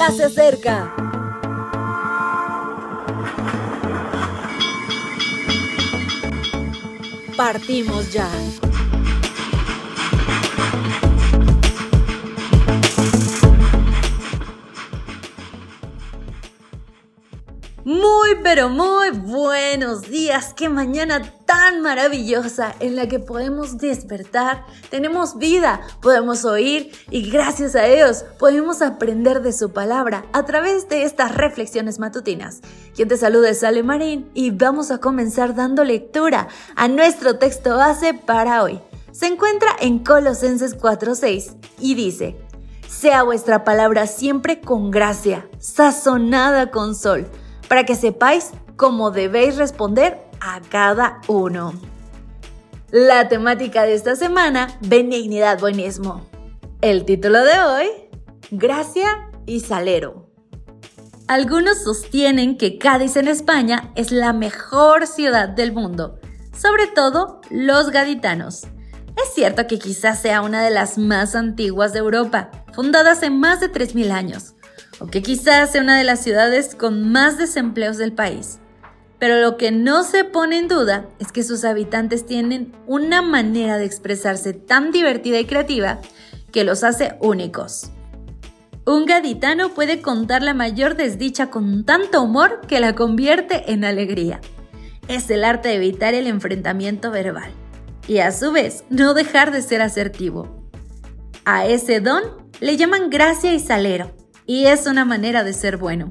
ya se acerca. Partimos ya. Muy pero muy buenos días, qué mañana tan maravillosa en la que podemos despertar, tenemos vida, podemos oír y gracias a ellos podemos aprender de su palabra a través de estas reflexiones matutinas. Quien te saluda es Ale Marín y vamos a comenzar dando lectura a nuestro texto base para hoy. Se encuentra en Colosenses 4:6 y dice, sea vuestra palabra siempre con gracia, sazonada con sol para que sepáis cómo debéis responder a cada uno. La temática de esta semana, benignidad, buenismo. El título de hoy, gracia y salero. Algunos sostienen que Cádiz en España es la mejor ciudad del mundo, sobre todo los gaditanos. Es cierto que quizás sea una de las más antiguas de Europa, fundada hace más de 3.000 años o que quizás sea una de las ciudades con más desempleos del país. Pero lo que no se pone en duda es que sus habitantes tienen una manera de expresarse tan divertida y creativa que los hace únicos. Un gaditano puede contar la mayor desdicha con tanto humor que la convierte en alegría. Es el arte de evitar el enfrentamiento verbal y a su vez no dejar de ser asertivo. A ese don le llaman gracia y salero y es una manera de ser bueno.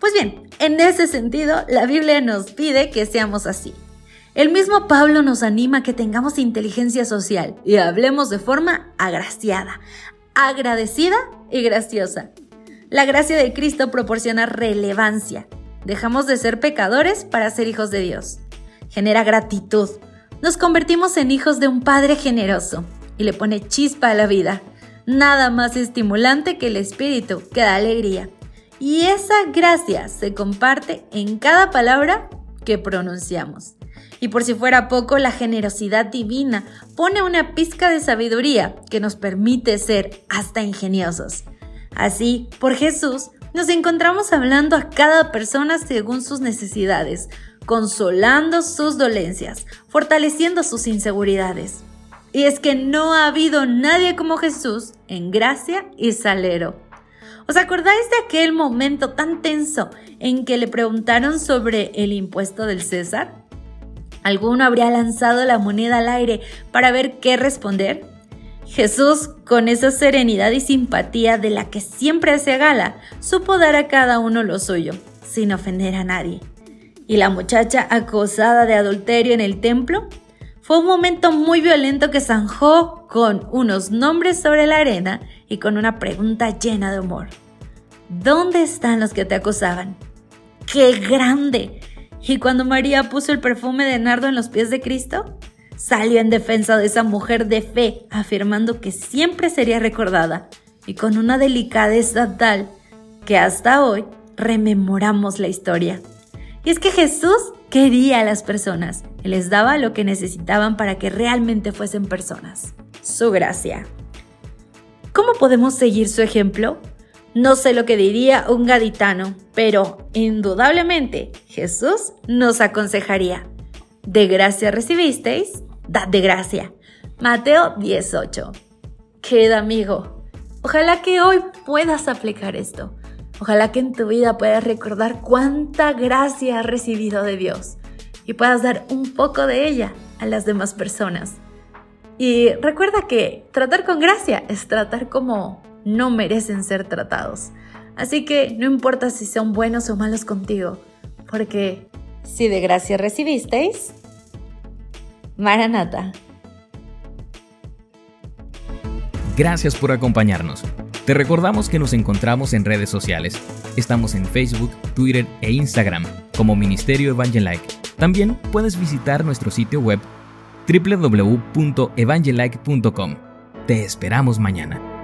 Pues bien, en ese sentido, la Biblia nos pide que seamos así. El mismo Pablo nos anima a que tengamos inteligencia social y hablemos de forma agraciada, agradecida y graciosa. La gracia de Cristo proporciona relevancia. Dejamos de ser pecadores para ser hijos de Dios. Genera gratitud. Nos convertimos en hijos de un Padre generoso y le pone chispa a la vida nada más estimulante que el espíritu, que da alegría. Y esa gracia se comparte en cada palabra que pronunciamos. Y por si fuera poco, la generosidad divina pone una pizca de sabiduría que nos permite ser hasta ingeniosos. Así, por Jesús, nos encontramos hablando a cada persona según sus necesidades, consolando sus dolencias, fortaleciendo sus inseguridades. Y es que no ha habido nadie como Jesús en gracia y salero. ¿Os acordáis de aquel momento tan tenso en que le preguntaron sobre el impuesto del César? ¿Alguno habría lanzado la moneda al aire para ver qué responder? Jesús, con esa serenidad y simpatía de la que siempre hace gala, supo dar a cada uno lo suyo, sin ofender a nadie. ¿Y la muchacha acosada de adulterio en el templo? Fue un momento muy violento que zanjó con unos nombres sobre la arena y con una pregunta llena de humor. ¿Dónde están los que te acosaban? ¡Qué grande! Y cuando María puso el perfume de nardo en los pies de Cristo, salió en defensa de esa mujer de fe, afirmando que siempre sería recordada y con una delicadeza tal que hasta hoy rememoramos la historia. Y es que Jesús quería a las personas y les daba lo que necesitaban para que realmente fuesen personas. Su gracia. ¿Cómo podemos seguir su ejemplo? No sé lo que diría un gaditano, pero indudablemente Jesús nos aconsejaría. De gracia recibisteis, dad de gracia. Mateo 18. Queda amigo. Ojalá que hoy puedas aplicar esto. Ojalá que en tu vida puedas recordar cuánta gracia has recibido de Dios y puedas dar un poco de ella a las demás personas. Y recuerda que tratar con gracia es tratar como no merecen ser tratados. Así que no importa si son buenos o malos contigo, porque si de gracia recibisteis, Maranata. Gracias por acompañarnos. Te recordamos que nos encontramos en redes sociales. Estamos en Facebook, Twitter e Instagram como Ministerio Evangelike. También puedes visitar nuestro sitio web www.evangelike.com. Te esperamos mañana.